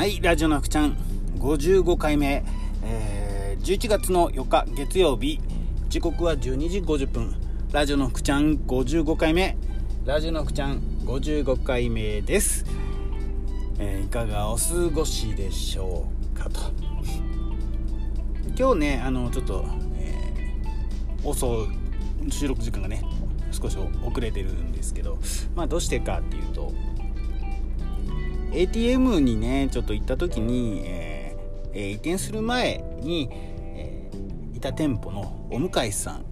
はいラジオの福ちゃん。55回目、えー、11月の4日月曜日時刻は12時50分ラジオの福ちゃん55回目ラジオの福ちゃん55回目です、えー、いかがお過ごしでしょうかと。今日ねあのちょっと、えー、遅収録時間がね少し遅れてるんですけどまあどうしてかっていうと ATM にねちょっと行った時に、えー、移転する前に、えー、いた店舗のお向かいさん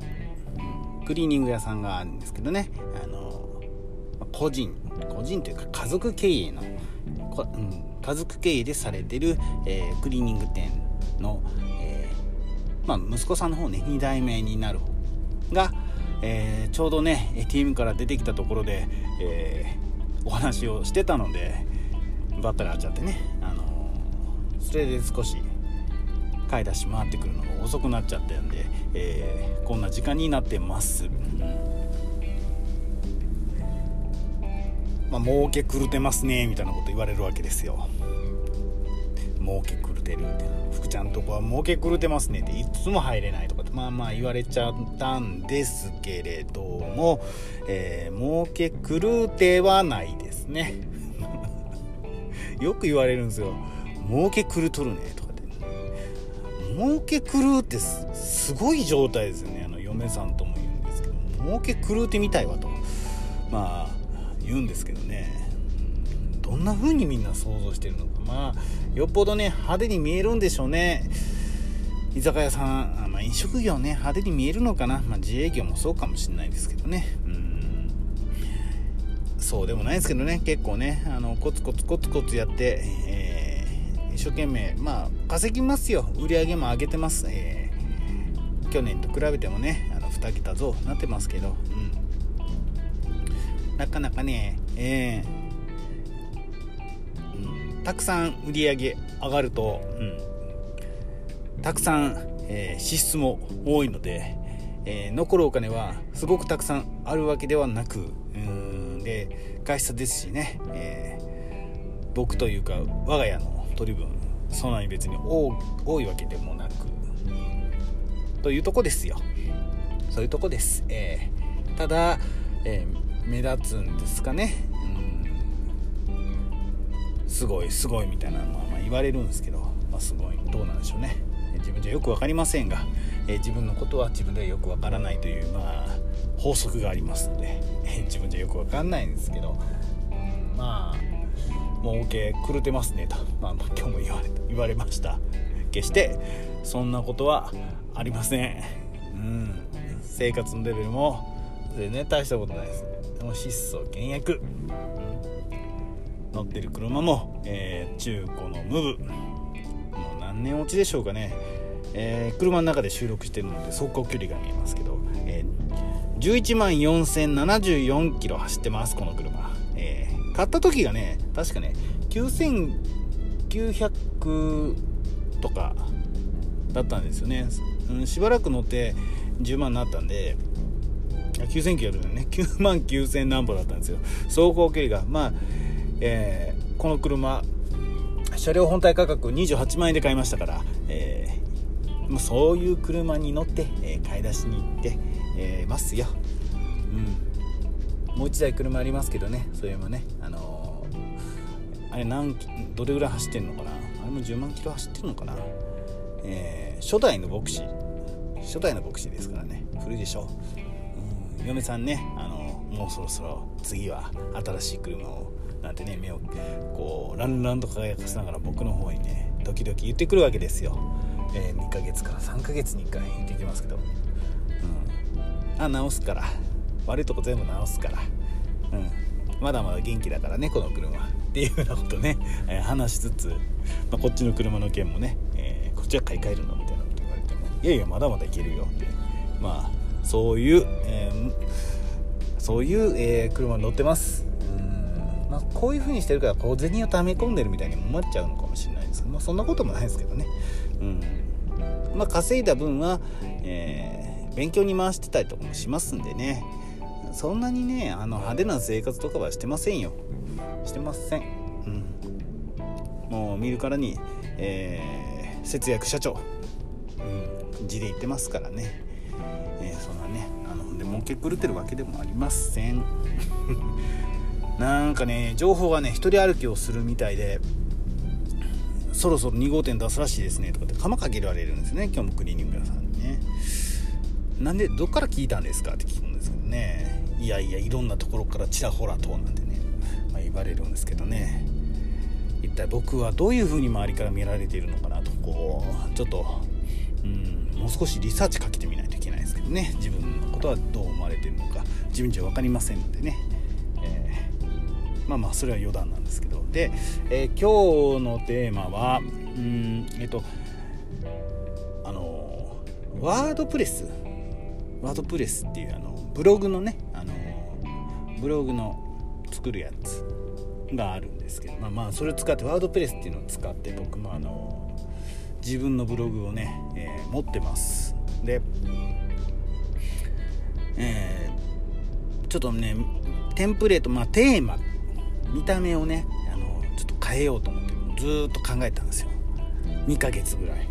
クリーニング屋さんがあるんですけどねあの個人個人というか家族経営の、うん、家族経営でされてる、えー、クリーニング店の、えまあ、息子さんの方ね2代目になる方が、え、ちょうどね ATM から出てきたところで、え、お話をしてたのでバッタリ会っちゃってね、あの、それで少し買い出し回ってくるのが遅くなっちゃったんで、えー、こんな時間になってます。まあ、儲け狂ってますねみたいなこと言われるわけですよ。儲け狂ってるって福ちゃんとこは儲け狂ってますねっていつも入れないとかってまあまあ言われちゃったんですけれども、えー、儲け狂ってはないですね。よく言われるんですよ。儲け狂っとるねとかって。儲け狂うってすごい状態ですよね。あの嫁さんとも言うんですけど儲け狂うてみたいわとまあ言うんですけどね。どんな風にみんな想像してるのか。まあよっぽどね派手に見えるんでしょうね。居酒屋さん、まあ、飲食業ね派手に見えるのかな、まあ、自営業もそうかもしれないですけどね、そうでもないですけどね。結構ね。あのコツコツコツコツやって、えー、一生懸命まあ稼ぎますよ。売り上げも上げてます、えー、去年と比べてもねあの2桁増なってますけど、うん、なかなかね、えー、うん、たくさん売り上げ上がると、うん、たくさん、えー、支出も多いので、え、残るお金はすごくたくさんあるわけではなく、うんえー、外出ですしね、えー、僕というか我が家の取り分そんなに別に多いわけでもなくというとこですよ。そういうとこです、えー、ただ、え目立つんですかね。うん。すごいすごいみたいなのはまあ言われるんですけど、まあ、すごい。どうなんでしょうね。自分じゃよく分かりませんが、えー、自分のことは自分ではよく分からないという、まあ、法則がありますので、自分じゃよく分かんないんですけど、うん、まあもう OK 狂ってますね。と、まあ、まあ今日も言われ言われました。決してそんなことはありません、うん、生活のレベルも全然大したことないです。でも質素倹約。乗ってる車も、えー、中古のムブ。もう何年落ちでしょうかね。えー、車の中で収録してるので走行距離が見えますけど、11万4074キロ走ってますこの車、えー、買った時がね確かね9900とかだったんですよね、うん、しばらく乗って10万になったんで9900ね。9万9000何歩だったんですよ。走行距離が。まあ、えー、この車車両本体価格28万円で買いましたから、えもうそういう車に乗って、えー、買い出しに行って、えー、ますよ、うん、もう1台車ありますけどねそれもね。あのー、あれ何どれぐらい走ってんのかな？あれも10万キロ走ってんのかな、えー、初代のボクシー初代のボクシーですからね。古いでしょ、う。ん、嫁さんねあのもうそろそろ次は新しい車をなんてね目をこうランランと輝かせながら僕の方にね時々言ってくるわけですよ。えー、2ヶ月から3ヶ月に1回行ってきますけど、あ直すから。悪いとこ全部直すから、うん、まだまだ元気だからねこの車。っていうようなことね、えー、話しつつ、まあ、こっちの車の件もね、えー、こっちは買い替えるのみたいなこと言われてもいやいやまだまだいけるよ。ってまあそういう、えー、そういう、え、車に乗ってます。まあ、こういう風にしてるから小銭を溜め込んでるみたいに思っちゃうのかもしれないですけど、まあ、そんなこともないですけどね、うん。まあ、稼いだ分は、え、勉強に回してたりとかもしますんでね。そんなにねあの派手な生活とかはしてませんよ。してません。うん。もう見るからに、えー、節約社長、うん、字で言ってますからね、えー、そんなねあので儲け狂ってるわけでもありません。なんかね情報がね一人歩きをするみたいでそろそろ2号店出すらしいですねとかって釜かけられるんですね今日もクリーニング屋さんなんでどっから聞いたんですかって聞くんですけどね。いやいやいろんなところからちらほらとなんてね、まあ、言われるんですけどね。一体僕はどういう風に周りから見られているのかなとこうちょっとうんもう少しリサーチかけてみないといけないですけどね。自分のことはどう思われているのか自分じゃ分かりませんのでね、えー、まあまあそれは余談なんですけど。で、えー、今日のテーマはうんえっとあのワードプレスワードプレスっていうあのブログのねあのブログの作るやつがあるんですけどまあまあそれを使ってワードプレスっていうのを使って僕もあの自分のブログをね、えー、持ってます。でえー、ちょっとねテンプレートまあテーマ見た目をねあのちょっと変えようと思ってずっと考えたんですよ。2ヶ月ぐらい。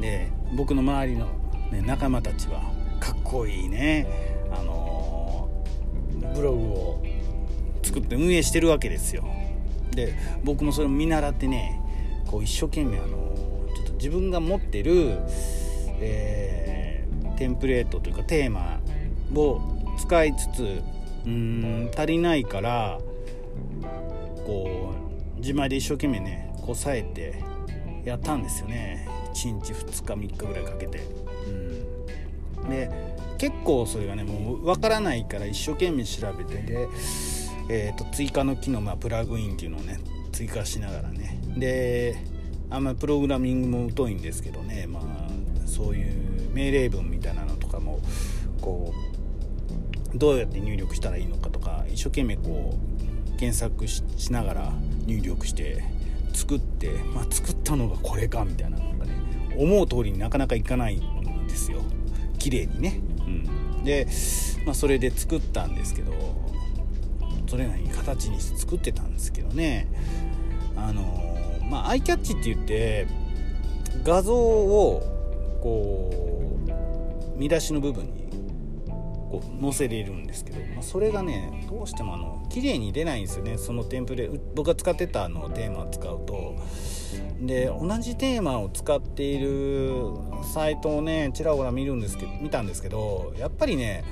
で僕の周りの、ね、仲間たちはかっこいいね。あのブログを作って運営してるわけですよ。で僕もそれを見習ってねこう一生懸命あのちょっと自分が持ってる、えー、テンプレートというかテーマを使いつつうん足りないからこう自前で一生懸命ねこさえてやったんですよね。1日2日3日ぐらいかけて。で結構それがねもう分からないから一生懸命調べてで、えー、と追加の機能、まあ、プラグインっていうのをね追加しながらね。であんまりプログラミングも疎いんですけどねまあそういう命令文みたいなのとかもこうどうやって入力したらいいのかとか一生懸命こう検索しながら入力して作って、まあ、作ったのがこれかみたいなのがね思う通りになかなかいかないんですよ。綺麗にね、うん、で、まあ、それで作ったんですけどそれなりに形にして作ってたんですけどね。あのまあアイキャッチって言って画像をこう見出しの部分にこう載せれるんですけど、まあ、それがねどうしてもあの綺麗に出ないんですよね。そのテンプレ僕が使ってたあのテーマを使うと。で同じテーマを使っているサイトをねちらほら見るんですけど見たんですけどやっぱりね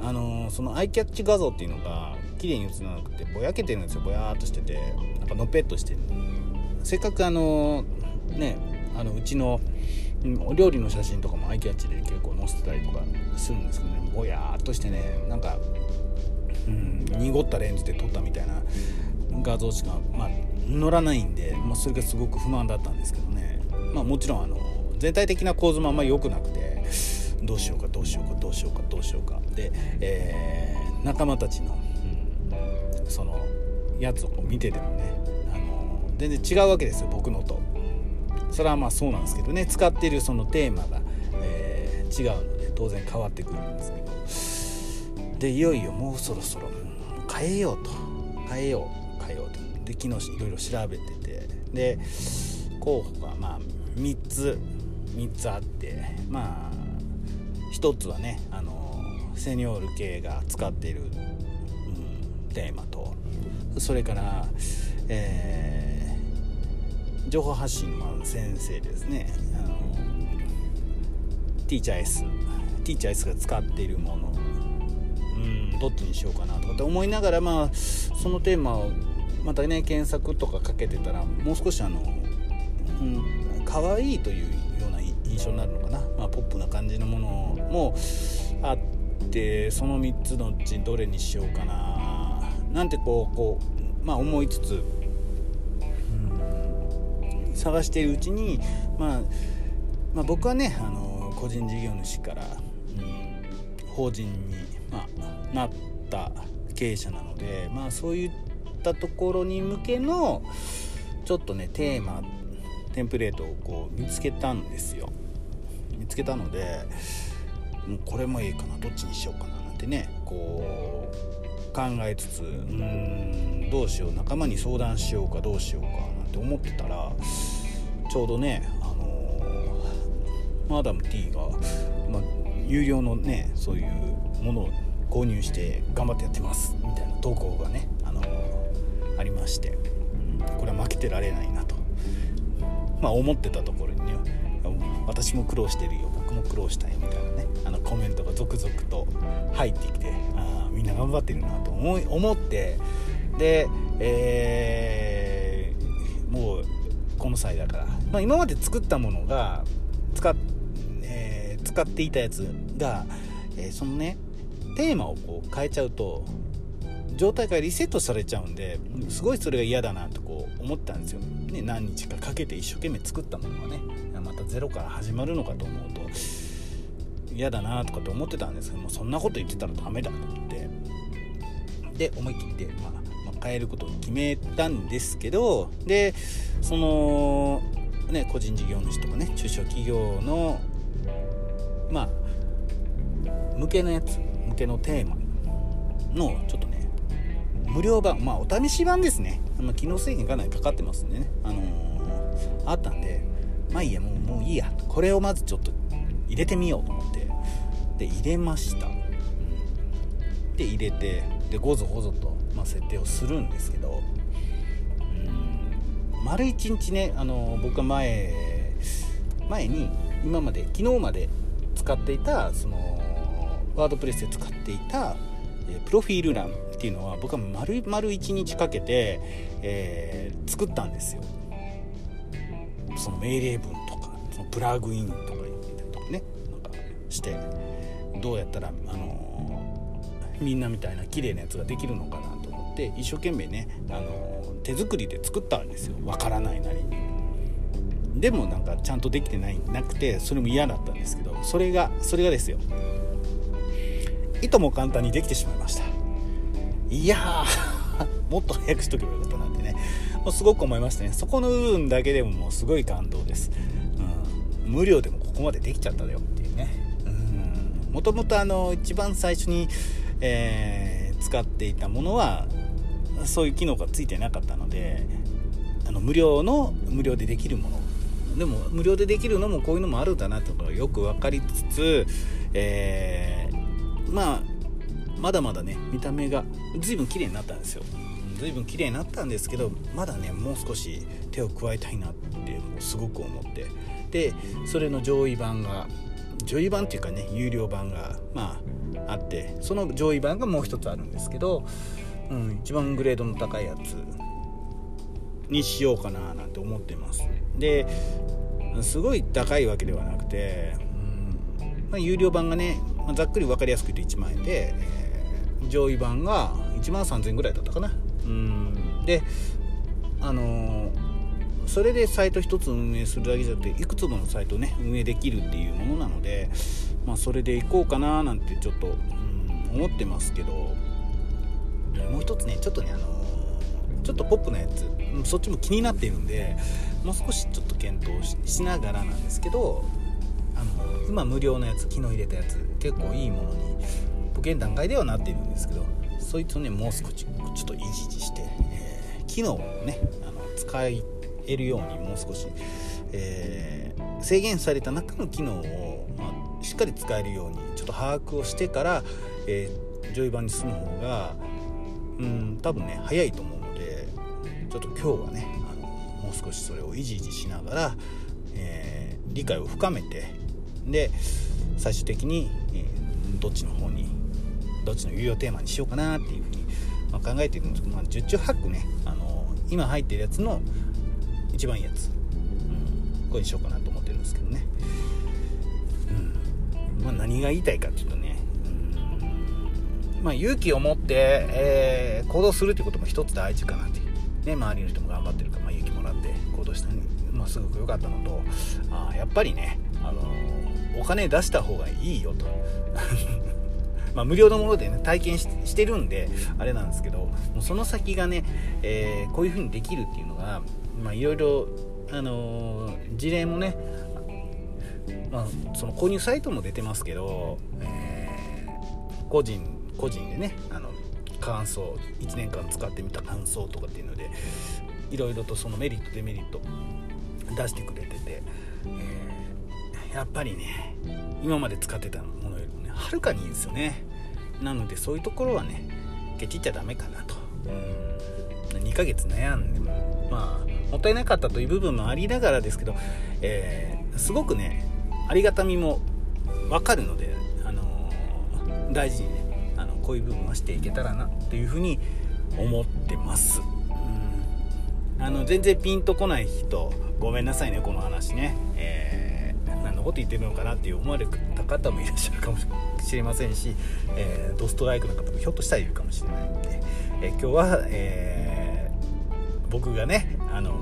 あのそのアイキャッチ画像っていうのが綺麗に映らなくてぼやけてるんですよ。ぼやーっとしててなんかのぺっとしてる。せっかくあのねあのうちのお料理の写真とかもアイキャッチで結構載せてたりとかするんですけどね。ぼやーっとしてねなんか、うん、濁ったレンズで撮ったみたいな画像しか、まあ、乗らないんで、まあ、それがすごく不満だったんですけどね、まあ、もちろんあの全体的な構図もあんまり良くなくてどうしようかどうしようかどうしようかどうしようか。で、えー、仲間たちの、うん、そのやつを見ててもねあの全然違うわけですよ僕のと。それはまあそうなんですけどね使っているそのテーマが、えー、違うので当然変わってくるんですけど。でいよいよもうそろそろ変えようと。変えよう。変えようと。で昨日いろいろ調べてて。で候補がまあ3つ3つあって。まあ1つはねあのセニョール系が使っている、うん、テーマと。それから、えー情報発信の先生ですね。あのティーチャー S ティーチャー S が使っているもの。どっちにしようかなとかって思いながらまあそのテーマをまたね検索とかかけてたらもう少しあの、うん、可愛いというような印象になるのかな、まあ、ポップな感じのものもあってその3つのうちどれにしようかな。なんてこうこうまあ思いつつ探しているうちに、まあ、まあ、僕はねあの個人事業主から、うん、法人に、なった経営者なので、まあ、そういったところに向けのちょっとねテーマテンプレートをこう見つけたんですよ。見つけたのでもうこれもいいかなどっちにしようかななんてねこう考えつつうんどうしよう仲間に相談しようかどうしようかなんて思ってたらちょうどね、あのー、マダム T が、ま、有料のねそういうものを購入して頑張ってやってます。みたいな投稿がね、あのー、ありまして、うん。これは負けてられないなと、まあ、思ってたところにね私も苦労してるよ。僕も苦労したいみたいなね。あのコメントが続々と入ってきてあみんな頑張ってるなと思い思って。で、えー、もうこの際だから、まあ、今まで作ったものが使っ、えー、使っていたやつが、えー、そのねテーマをこう変えちゃうと状態がリセットされちゃうんですごいそれが嫌だなとこう思ったんですよ、ね、何日かかけて一生懸命作ったものがねまたゼロから始まるのかと思うと嫌だなとかって思ってたんですけどもそんなこと言ってたらダメだと思ってで思い切って、まあ、まあ、変えることを決めたんですけどでそのね個人事業主とかね中小企業のまあ向けのやつ向けのテーマのちょっとね無料版まあお試し版ですね、まあ、機能制限かなりかかってますんでね。あのー、あったんでまあいいやもうもういいや。これをまずちょっと入れてみようと思って。で入れました、うん、で入れてでごぞごぞと、まあ、設定をするんですけど。丸一日ねあの僕は前前に今まで昨日まで使っていたそのワードプレスで使っていたえプロフィール欄っていうのは僕は丸々1日かけて、えー、作ったんですよ。その命令文とかそのプラグインとかとかね。なんかしてどうやったら、あのー、みんなみたいな綺麗なやつができるのかなと思って一生懸命ね、あのー、手作りで作ったんですよ。わからないなりに。でもなんかちゃんとできてないなくてそれも嫌だったんですけどそれがそれがですよ。いとも簡単にできてしまいました。いや もっと早くしとけばよかったなってね。もうすごく思いましたね。そこの部分だけでももうすごい感動です、うん、無料でもここまでできちゃったよっていうね。もともとあの一番最初に、えー、使っていたものはそういう機能がついてなかったのであの無料の無料でできるもの。でも無料でできるのもこういうのもあるんだなってことがよく分かりつつ、えー、まあまだまだね見た目が随分綺麗になったんですよ。随分綺麗になったんですけどまだねもう少し手を加えたいなってすごく思って。でそれの上位版が上位版っていうかね有料版がまああってその上位版がもう一つあるんですけど、うん、一番グレードの高いやつにしようかななんて思ってます。ですごい高いわけではなくて、うんまあ、有料版がね、まあ、ざっくり分かりやすく言うと1万円で、えー、上位版が1万3000円ぐらいだったかな。うん。であのー、それでサイト1つ運営するだけじゃなくていくつものサイトね運営できるっていうものなので、まあ、それでいこうかななんてちょっと、うん、思ってますけど。もう一つねちょっとねあのー、ちょっとポップなやつそっちも気になっているんでもう少しちょっと検討しながらなんですけど今無料のやつ昨日入れたやつ結構いいものに現段階ではなっているんですけどそいつをねもう少しちょっといじじして、えー、機能をねあの使えるようにもう少し、えー、制限された中の機能を、まあ、しっかり使えるようにちょっと把握をしてから、えー、上位版に進む方がうん多分ね早いと思うのでちょっと今日はねあのもう少しそれをいじいじしながら、えー、理解を深めてで最終的に、えー、どっちの方にどっちの有料テーマにしようかなっていうふうに、まあ考えているんですけど、まあ、十中八九ね、あのー、今入ってるやつの一番いいやつ、うん、これにしようかなと思ってるんですけどね、うん。まあ、何が言いたいかっていうとね、うん。まあ、勇気を持って、えー、行動するっていうことも一つ大事かなっていう、ね、周りの人も頑張ってるから、まあ、勇気もらって行動したのね、まあ、すごく良かったのとあやっぱりね、あのー、お金出した方がいいよと。まあ、無料のものでね体験してるんであれなんですけどもうその先がね、えー、こういう風にできるっていうのがいろいろあの、事例もね、まあ、その購入サイトも出てますけど、えー、個人個人でねあの感想1年間使ってみた感想とかっていうのでいろいろとそのメリットデメリット出してくれてて、えー、やっぱりね今まで使ってたものよりもねはるかにいいんですよね。なのでそういうところはねケチっちゃダメかなと。うん。2ヶ月悩んでもまあもったいなかったという部分もありながらですけど、えー、すごくねありがたみも分かるので、あのー、大事にねあのこういう部分はしていけたらなというふうに思ってます。うん。あの全然ピンとこない人ごめんなさいねこの話ね、えー、こと言ってるのかなって思われた方もいらっしゃるかもしれませんし、えー、ドストライクの方もひょっとしたらいるかもしれないので、えー、今日は、えー、僕がねあの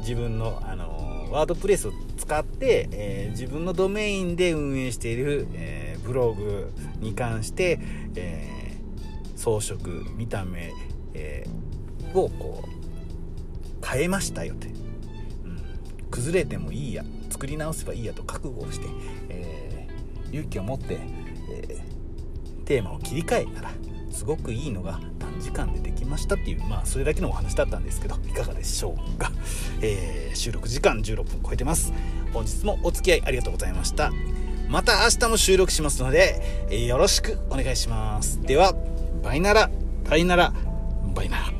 自分のあのワードプレスを使って、え自分のドメインで運営している、えブログに関して、え装飾見た目、えをこう変えましたよって、崩れてもいいや作り直せばいいやと覚悟をして、えー、勇気を持って、えー、テーマを切り替えたらすごくいいのが短時間でできましたっていうまあそれだけのお話だったんですけどいかがでしょうか、えー、収録時間16分超えてます。本日もお付き合いありがとうございました。また明日も収録しますので、えー、よろしくお願いします。ではバイならバイならバイなら